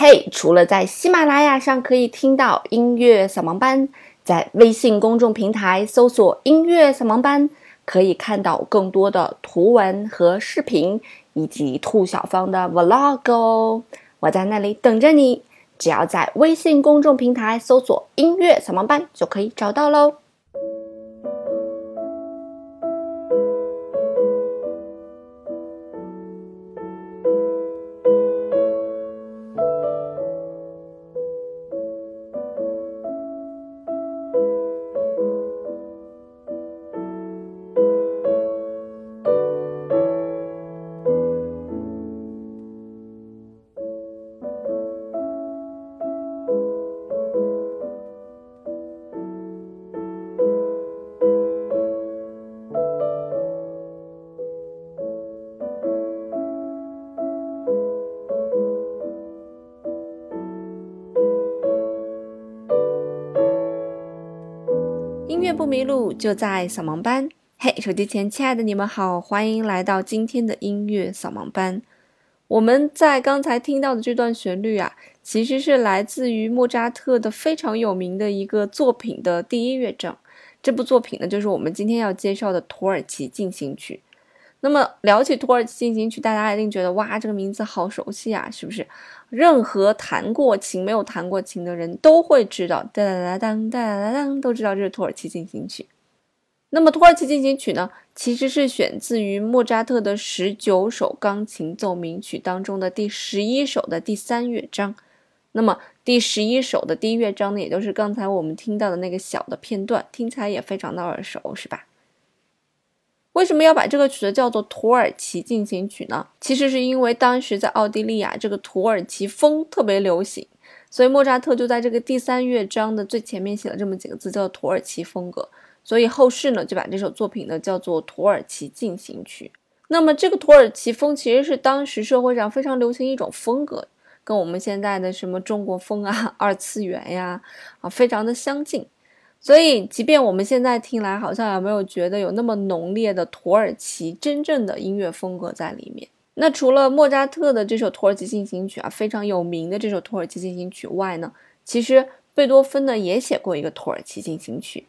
嘿，除了在喜马拉雅上可以听到音乐扫盲班，在微信公众平台搜索“音乐扫盲班”，可以看到更多的图文和视频，以及兔小芳的 vlog 哦。我在那里等着你，只要在微信公众平台搜索“音乐扫盲班”就可以找到喽。音乐不迷路，就在扫盲班。嘿，手机前亲爱的你们好，欢迎来到今天的音乐扫盲班。我们在刚才听到的这段旋律啊，其实是来自于莫扎特的非常有名的一个作品的第一乐章。这部作品呢，就是我们今天要介绍的《土耳其进行曲》。那么聊起《土耳其进行曲》，大家一定觉得哇，这个名字好熟悉啊，是不是？任何弹过琴没有弹过琴的人都会知道，哒哒哒当哒哒当，都知道这是《土耳其进行曲》。那么《土耳其进行曲》呢，其实是选自于莫扎特的十九首钢琴奏鸣曲当中的第十一首的第三乐章。那么第十一首的第一乐章呢，也就是刚才我们听到的那个小的片段，听起来也非常的耳熟，是吧？为什么要把这个曲子叫做《土耳其进行曲》呢？其实是因为当时在奥地利啊，这个土耳其风特别流行，所以莫扎特就在这个第三乐章的最前面写了这么几个字，叫土耳其风格。所以后世呢，就把这首作品呢叫做《土耳其进行曲》。那么这个土耳其风其实是当时社会上非常流行一种风格，跟我们现在的什么中国风啊、二次元呀啊，非常的相近。所以，即便我们现在听来好像也没有觉得有那么浓烈的土耳其真正的音乐风格在里面。那除了莫扎特的这首土耳其进行曲啊，非常有名的这首土耳其进行曲外呢，其实贝多芬呢也写过一个土耳其进行曲。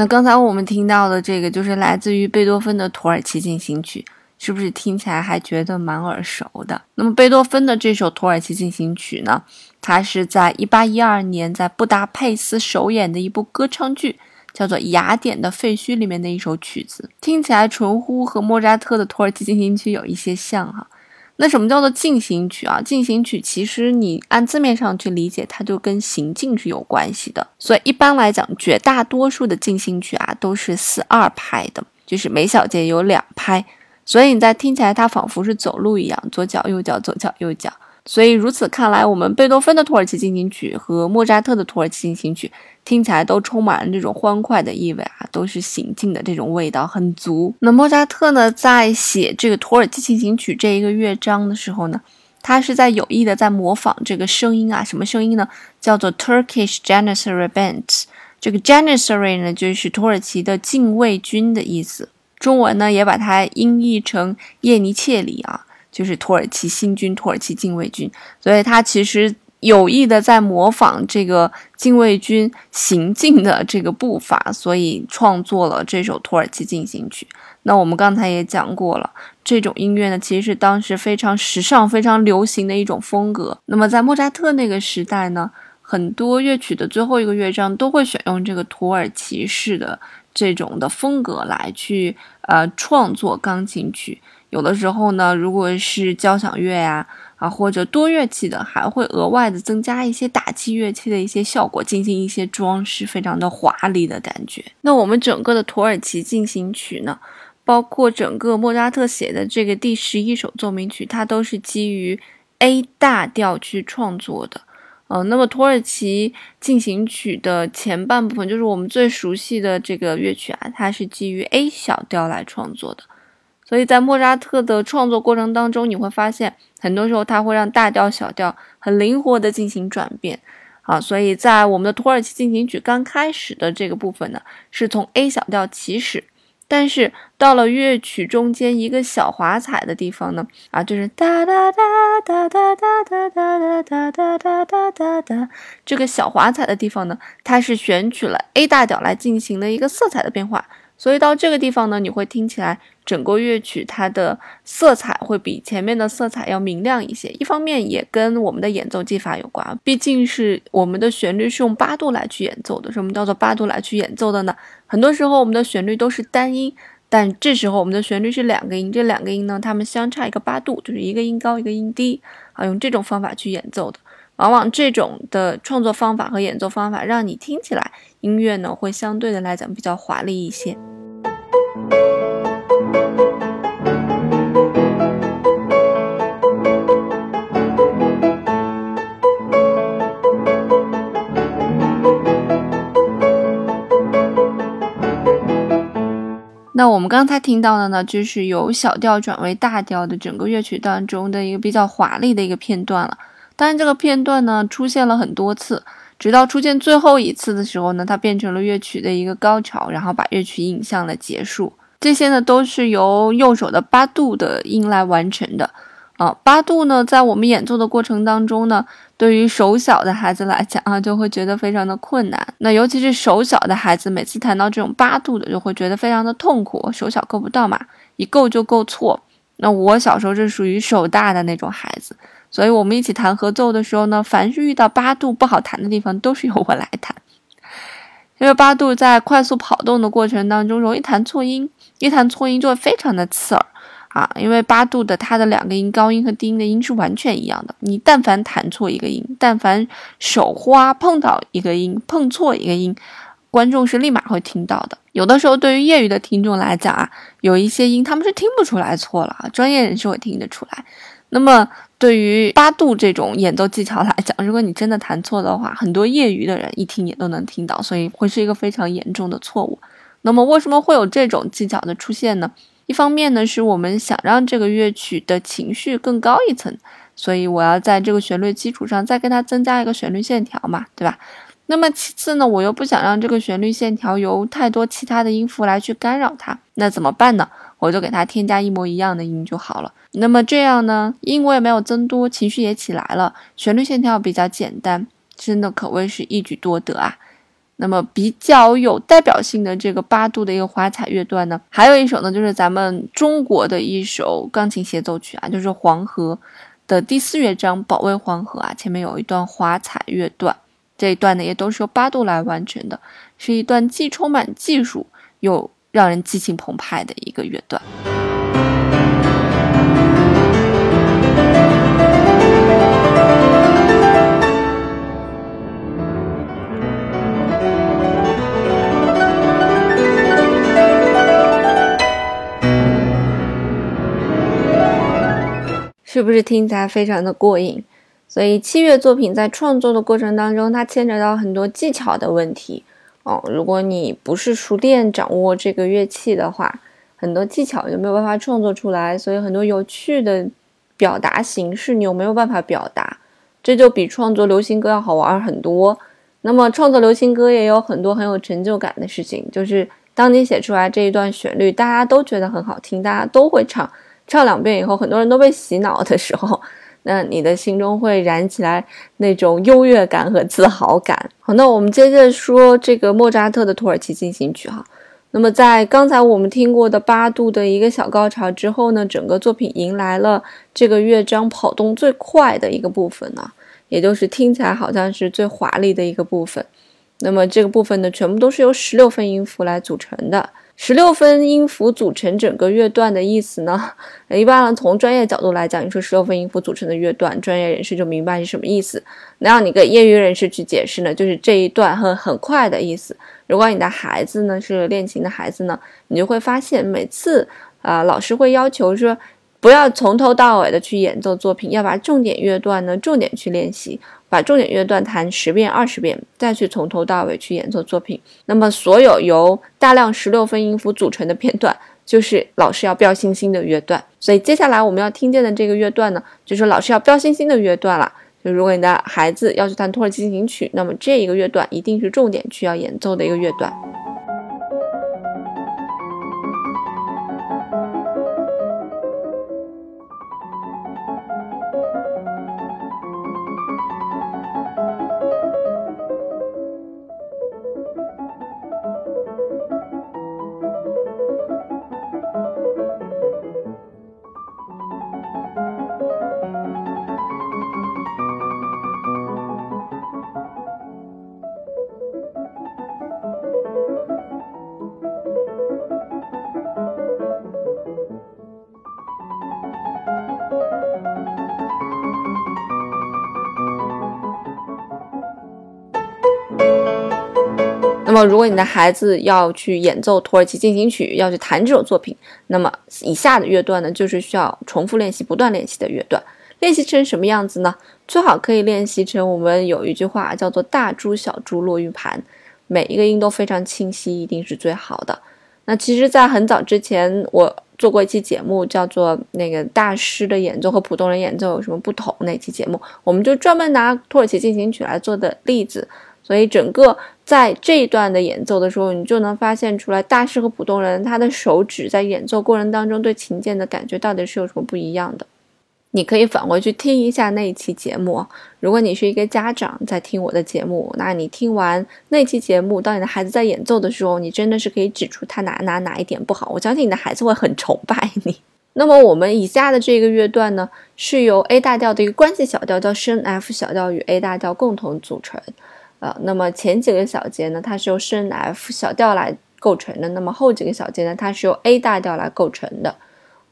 那刚才我们听到的这个就是来自于贝多芬的《土耳其进行曲》，是不是听起来还觉得蛮耳熟的？那么贝多芬的这首《土耳其进行曲》呢，它是在一八一二年在布达佩斯首演的一部歌唱剧，叫做《雅典的废墟》里面的一首曲子，听起来纯乎和莫扎特的《土耳其进行曲》有一些像哈。那什么叫做进行曲啊？进行曲其实你按字面上去理解，它就跟行进是有关系的。所以一般来讲，绝大多数的进行曲啊都是四二拍的，就是每小节有两拍。所以你在听起来，它仿佛是走路一样，左脚右脚，左脚右脚。所以如此看来，我们贝多芬的土耳其进行曲和莫扎特的土耳其进行曲听起来都充满了这种欢快的意味啊，都是行进的这种味道很足。那莫扎特呢，在写这个土耳其进行曲这一个乐章的时候呢，他是在有意的在模仿这个声音啊，什么声音呢？叫做 Turkish Janissary Band。这个 Janissary 呢，就是土耳其的禁卫军的意思。中文呢，也把它音译成叶尼切里啊。就是土耳其新军、土耳其禁卫军，所以他其实有意的在模仿这个禁卫军行进的这个步伐，所以创作了这首土耳其进行曲。那我们刚才也讲过了，这种音乐呢，其实是当时非常时尚、非常流行的一种风格。那么在莫扎特那个时代呢，很多乐曲的最后一个乐章都会选用这个土耳其式的这种的风格来去呃创作钢琴曲。有的时候呢，如果是交响乐呀，啊或者多乐器的，还会额外的增加一些打击乐器的一些效果，进行一些装饰，非常的华丽的感觉。那我们整个的土耳其进行曲呢，包括整个莫扎特写的这个第十一首奏鸣曲，它都是基于 A 大调去创作的。呃，那么土耳其进行曲的前半部分，就是我们最熟悉的这个乐曲啊，它是基于 A 小调来创作的。所以在莫扎特的创作过程当中，你会发现很多时候他会让大调、小调很灵活的进行转变啊。所以在我们的土耳其进行曲刚开始的这个部分呢，是从 A 小调起始，但是到了乐曲中间一个小华彩的地方呢，啊，就是哒哒哒哒哒哒哒哒哒哒哒哒哒哒，这个小华彩的地方呢，它是选取了 A 大调来进行的一个色彩的变化。所以到这个地方呢，你会听起来整个乐曲它的色彩会比前面的色彩要明亮一些。一方面也跟我们的演奏技法有关，毕竟是我们的旋律是用八度来去演奏的。什么叫做八度来去演奏的呢？很多时候我们的旋律都是单音，但这时候我们的旋律是两个音，这两个音呢，它们相差一个八度，就是一个音高一个音低啊，用这种方法去演奏的。往往这种的创作方法和演奏方法，让你听起来音乐呢会相对的来讲比较华丽一些。那我们刚才听到的呢，就是由小调转为大调的整个乐曲当中的一个比较华丽的一个片段了。当然，这个片段呢出现了很多次，直到出现最后一次的时候呢，它变成了乐曲的一个高潮，然后把乐曲引向了结束。这些呢都是由右手的八度的音来完成的。啊，八度呢，在我们演奏的过程当中呢，对于手小的孩子来讲啊，就会觉得非常的困难。那尤其是手小的孩子，每次弹到这种八度的，就会觉得非常的痛苦。手小够不到嘛，一够就够错。那我小时候是属于手大的那种孩子，所以我们一起弹合奏的时候呢，凡是遇到八度不好弹的地方，都是由我来弹。因为八度在快速跑动的过程当中，容易弹错音，一弹错音就会非常的刺耳。啊，因为八度的它的两个音高音和低音的音是完全一样的，你但凡弹错一个音，但凡手花碰到一个音，碰错一个音，观众是立马会听到的。有的时候对于业余的听众来讲啊，有一些音他们是听不出来错了啊，专业人士会听得出来。那么对于八度这种演奏技巧来讲，如果你真的弹错的话，很多业余的人一听也都能听到，所以会是一个非常严重的错误。那么为什么会有这种技巧的出现呢？一方面呢，是我们想让这个乐曲的情绪更高一层，所以我要在这个旋律基础上再给它增加一个旋律线条嘛，对吧？那么其次呢，我又不想让这个旋律线条由太多其他的音符来去干扰它，那怎么办呢？我就给它添加一模一样的音就好了。那么这样呢，音我也没有增多，情绪也起来了，旋律线条比较简单，真的可谓是一举多得啊。那么比较有代表性的这个八度的一个华彩乐段呢，还有一首呢，就是咱们中国的一首钢琴协奏曲啊，就是《黄河》的第四乐章《保卫黄河》啊，前面有一段华彩乐段，这一段呢也都是由八度来完成的，是一段既充满技术又让人激情澎湃的一个乐段。是不是听起来非常的过瘾？所以器乐作品在创作的过程当中，它牵扯到很多技巧的问题哦。如果你不是熟练掌握这个乐器的话，很多技巧就没有办法创作出来。所以很多有趣的表达形式，你又没有办法表达，这就比创作流行歌要好玩很多。那么创作流行歌也有很多很有成就感的事情，就是当你写出来这一段旋律，大家都觉得很好听，大家都会唱。唱两遍以后，很多人都被洗脑的时候，那你的心中会燃起来那种优越感和自豪感。好，那我们接着说这个莫扎特的土耳其进行曲哈。那么在刚才我们听过的八度的一个小高潮之后呢，整个作品迎来了这个乐章跑动最快的一个部分呢，也就是听起来好像是最华丽的一个部分。那么这个部分呢，全部都是由十六分音符来组成的。十六分音符组成整个乐段的意思呢？一般呢从专业角度来讲，你说十六分音符组成的乐段，专业人士就明白是什么意思。那让你给业余人士去解释呢，就是这一段很很快的意思。如果你的孩子呢是练琴的孩子呢，你就会发现每次啊，老师会要求说，不要从头到尾的去演奏作品，要把重点乐段呢重点去练习，把重点乐段弹十遍、二十遍，再去从头到尾去演奏作品。那么，所有由大量十六分音符组成的片段，就是老师要标星星的乐段。所以，接下来我们要听见的这个乐段呢，就是老师要标星星的乐段了。就如果你的孩子要去弹土耳其进行曲，那么这一个乐段一定是重点去要演奏的一个乐段。如果你的孩子要去演奏土耳其进行曲，要去弹这种作品，那么以下的乐段呢，就是需要重复练习、不断练习的乐段。练习成什么样子呢？最好可以练习成我们有一句话叫做“大珠小珠落玉盘”，每一个音都非常清晰，一定是最好的。那其实，在很早之前，我做过一期节目，叫做《那个大师的演奏和普通人演奏有什么不同》那期节目，我们就专门拿土耳其进行曲来做的例子。所以，整个在这一段的演奏的时候，你就能发现出来，大师和普通人他的手指在演奏过程当中对琴键的感觉到底是有什么不一样的。你可以返回去听一下那一期节目。如果你是一个家长在听我的节目，那你听完那期节目，当你的孩子在演奏的时候，你真的是可以指出他哪哪哪一点不好。我相信你的孩子会很崇拜你。那么我们以下的这个乐段呢，是由 A 大调的一个关系小调叫升 F 小调与 A 大调共同组成。呃，那么前几个小节呢，它是由升 F 小调来构成的；那么后几个小节呢，它是由 A 大调来构成的。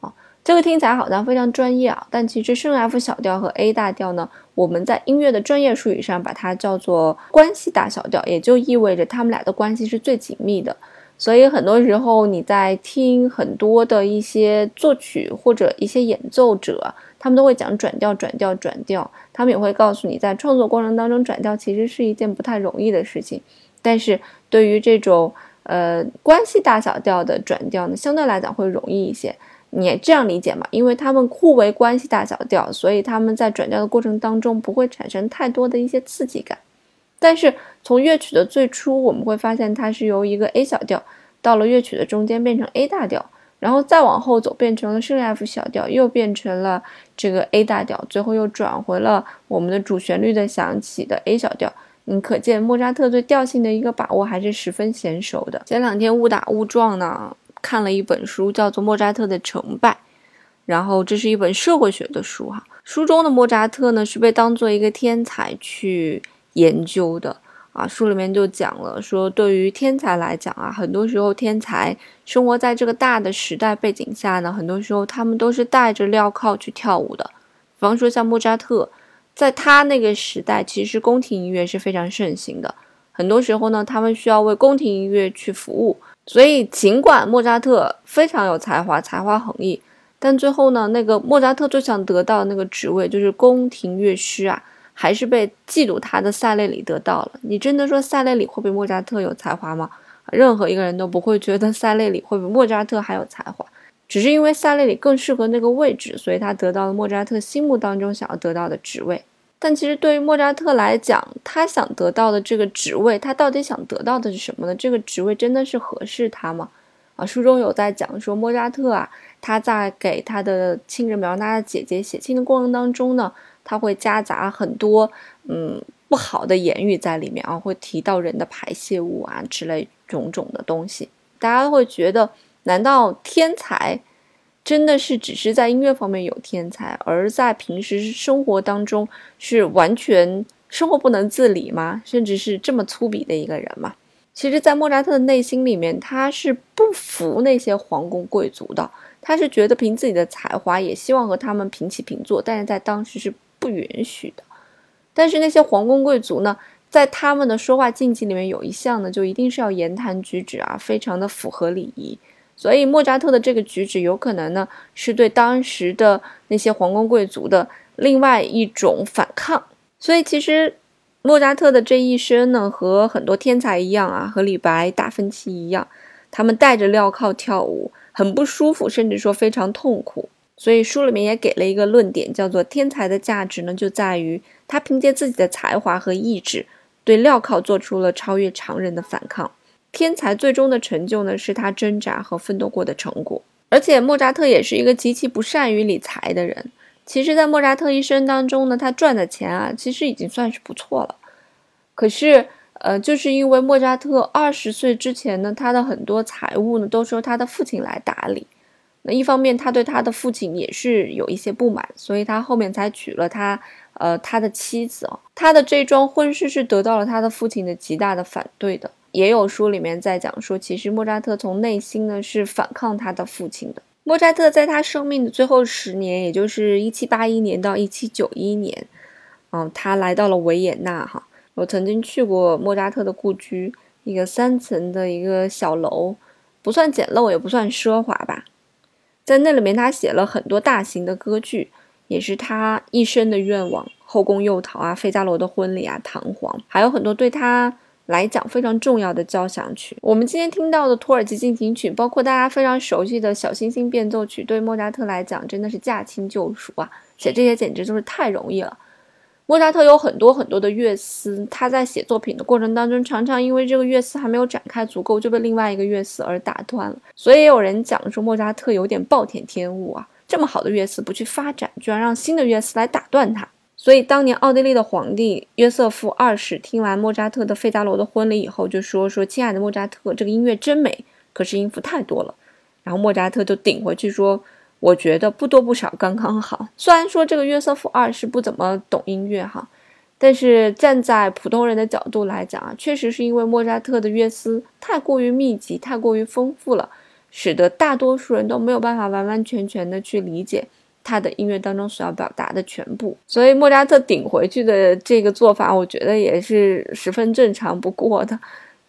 啊，这个听起来好像非常专业啊，但其实升 F 小调和 A 大调呢，我们在音乐的专业术语上把它叫做关系大小调，也就意味着它们俩的关系是最紧密的。所以很多时候你在听很多的一些作曲或者一些演奏者。他们都会讲转调，转调，转调。他们也会告诉你，在创作过程当中，转调其实是一件不太容易的事情。但是对于这种呃关系大小调的转调呢，相对来讲会容易一些。你也这样理解嘛？因为他们互为关系大小调，所以他们在转调的过程当中不会产生太多的一些刺激感。但是从乐曲的最初，我们会发现它是由一个 A 小调，到了乐曲的中间变成 A 大调。然后再往后走，变成了升 F 小调，又变成了这个 A 大调，最后又转回了我们的主旋律的响起的 A 小调。嗯，可见莫扎特对调性的一个把握还是十分娴熟的。前两天误打误撞呢，看了一本书，叫做《莫扎特的成败》，然后这是一本社会学的书哈。书中的莫扎特呢，是被当做一个天才去研究的。啊，书里面就讲了，说对于天才来讲啊，很多时候天才生活在这个大的时代背景下呢，很多时候他们都是带着镣铐去跳舞的。比方说像莫扎特，在他那个时代，其实宫廷音乐是非常盛行的。很多时候呢，他们需要为宫廷音乐去服务。所以，尽管莫扎特非常有才华，才华横溢，但最后呢，那个莫扎特最想得到的那个职位就是宫廷乐师啊。还是被嫉妒他的塞列里得到了。你真的说塞列里会比莫扎特有才华吗？任何一个人都不会觉得塞列里会比莫扎特还有才华，只是因为塞列里更适合那个位置，所以他得到了莫扎特心目当中想要得到的职位。但其实对于莫扎特来讲，他想得到的这个职位，他到底想得到的是什么呢？这个职位真的是合适他吗？啊，书中有在讲说莫扎特啊，他在给他的亲人苗娜的姐姐写信的过程当中呢。他会夹杂很多嗯不好的言语在里面啊，会提到人的排泄物啊之类种种的东西。大家会觉得，难道天才真的是只是在音乐方面有天才，而在平时生活当中是完全生活不能自理吗？甚至是这么粗鄙的一个人吗？其实，在莫扎特的内心里面，他是不服那些皇宫贵族的，他是觉得凭自己的才华，也希望和他们平起平坐，但是在当时是。不允许的，但是那些皇宫贵族呢？在他们的说话禁忌里面有一项呢，就一定是要言谈举止啊，非常的符合礼仪。所以莫扎特的这个举止有可能呢，是对当时的那些皇宫贵族的另外一种反抗。所以其实莫扎特的这一生呢，和很多天才一样啊，和李白、达芬奇一样，他们戴着镣铐跳舞，很不舒服，甚至说非常痛苦。所以书里面也给了一个论点，叫做天才的价值呢，就在于他凭借自己的才华和意志，对镣铐做出了超越常人的反抗。天才最终的成就呢，是他挣扎和奋斗过的成果。而且莫扎特也是一个极其不善于理财的人。其实，在莫扎特一生当中呢，他赚的钱啊，其实已经算是不错了。可是，呃，就是因为莫扎特二十岁之前呢，他的很多财务呢，都是由他的父亲来打理。一方面，他对他的父亲也是有一些不满，所以他后面才娶了他，呃，他的妻子哦。他的这桩婚事是得到了他的父亲的极大的反对的。也有书里面在讲说，其实莫扎特从内心呢是反抗他的父亲的。莫扎特在他生命的最后十年，也就是一七八一年到一七九一年，嗯，他来到了维也纳哈。我曾经去过莫扎特的故居，一个三层的一个小楼，不算简陋，也不算奢华吧。在那里面，他写了很多大型的歌剧，也是他一生的愿望，《后宫诱逃》啊，《费加罗的婚礼》啊，《唐璜》，还有很多对他。来讲非常重要的交响曲，我们今天听到的《土耳其进行曲》，包括大家非常熟悉的小星星变奏曲，对莫扎特来讲真的是驾轻就熟啊！写这些简直就是太容易了。莫扎特有很多很多的乐思，他在写作品的过程当中，常常因为这个乐思还没有展开足够，就被另外一个乐思而打断了。所以也有人讲说莫扎特有点暴殄天物啊，这么好的乐思不去发展，居然让新的乐思来打断他。所以，当年奥地利的皇帝约瑟夫二世听完莫扎特的《费加罗的婚礼》以后，就说：“说亲爱的莫扎特，这个音乐真美，可是音符太多了。”然后莫扎特就顶回去说：“我觉得不多不少，刚刚好。”虽然说这个约瑟夫二世不怎么懂音乐哈，但是站在普通人的角度来讲啊，确实是因为莫扎特的乐思太过于密集、太过于丰富了，使得大多数人都没有办法完完全全的去理解。他的音乐当中所要表达的全部，所以莫扎特顶回去的这个做法，我觉得也是十分正常不过的。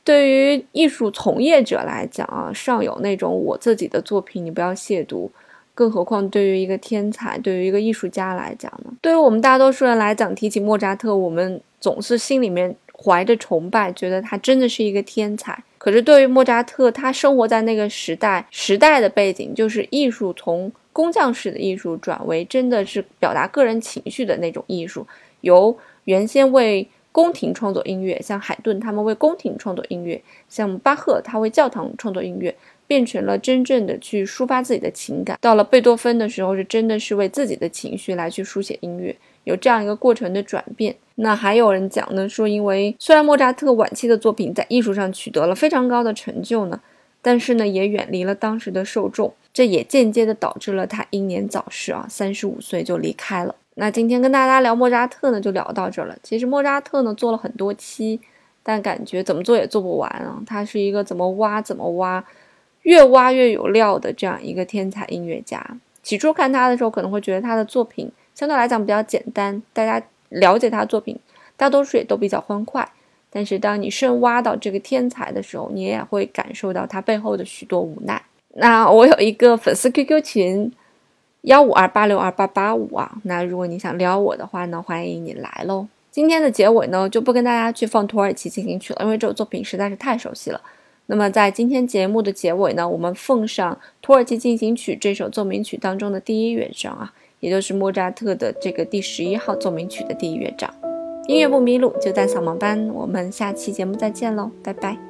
对于艺术从业者来讲啊，尚有那种我自己的作品你不要亵渎，更何况对于一个天才，对于一个艺术家来讲呢？对于我们大多数人来讲，提起莫扎特，我们总是心里面怀着崇拜，觉得他真的是一个天才。可是对于莫扎特，他生活在那个时代，时代的背景就是艺术从。工匠式的艺术转为真的是表达个人情绪的那种艺术，由原先为宫廷创作音乐，像海顿他们为宫廷创作音乐，像巴赫他为教堂创作音乐，变成了真正的去抒发自己的情感。到了贝多芬的时候，是真的是为自己的情绪来去书写音乐，有这样一个过程的转变。那还有人讲呢，说因为虽然莫扎特晚期的作品在艺术上取得了非常高的成就呢。但是呢，也远离了当时的受众，这也间接的导致了他英年早逝啊，三十五岁就离开了。那今天跟大家聊莫扎特呢，就聊到这儿了。其实莫扎特呢做了很多期，但感觉怎么做也做不完啊。他是一个怎么挖怎么挖，越挖越有料的这样一个天才音乐家。起初看他的时候，可能会觉得他的作品相对来讲比较简单，大家了解他的作品，大多数也都比较欢快。但是当你深挖到这个天才的时候，你也会感受到他背后的许多无奈。那我有一个粉丝 QQ 群，幺五二八六二八八五啊。那如果你想撩我的话呢，欢迎你来喽。今天的结尾呢，就不跟大家去放土耳其进行曲了，因为这首作品实在是太熟悉了。那么在今天节目的结尾呢，我们奉上土耳其进行曲这首奏鸣曲当中的第一乐章啊，也就是莫扎特的这个第十一号奏鸣曲的第一乐章。音乐不迷路，就在扫盲班。我们下期节目再见喽，拜拜。